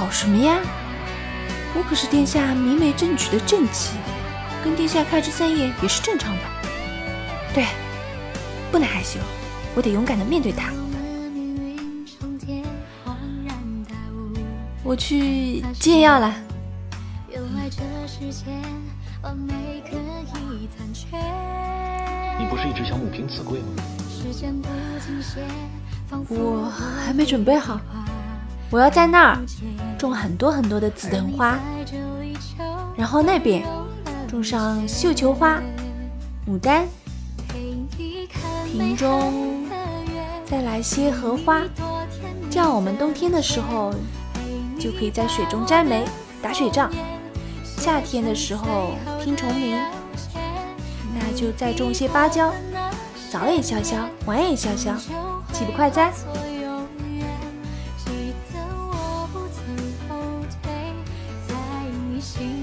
搞什么呀？我可是殿下明媒正娶的正妻，跟殿下开枝散叶也是正常的。对，不能害羞，我得勇敢的面对他。我去煎药了。你不是一直想母凭子贵吗？我还没准备好。我要在那儿种很多很多的紫藤花，然后那边种上绣球花、牡丹，瓶中再来些荷花，这样我们冬天的时候就可以在水中摘梅、打水仗；夏天的时候听虫鸣，那就再种些芭蕉，早也消消，晚也消消，岂不快哉？心。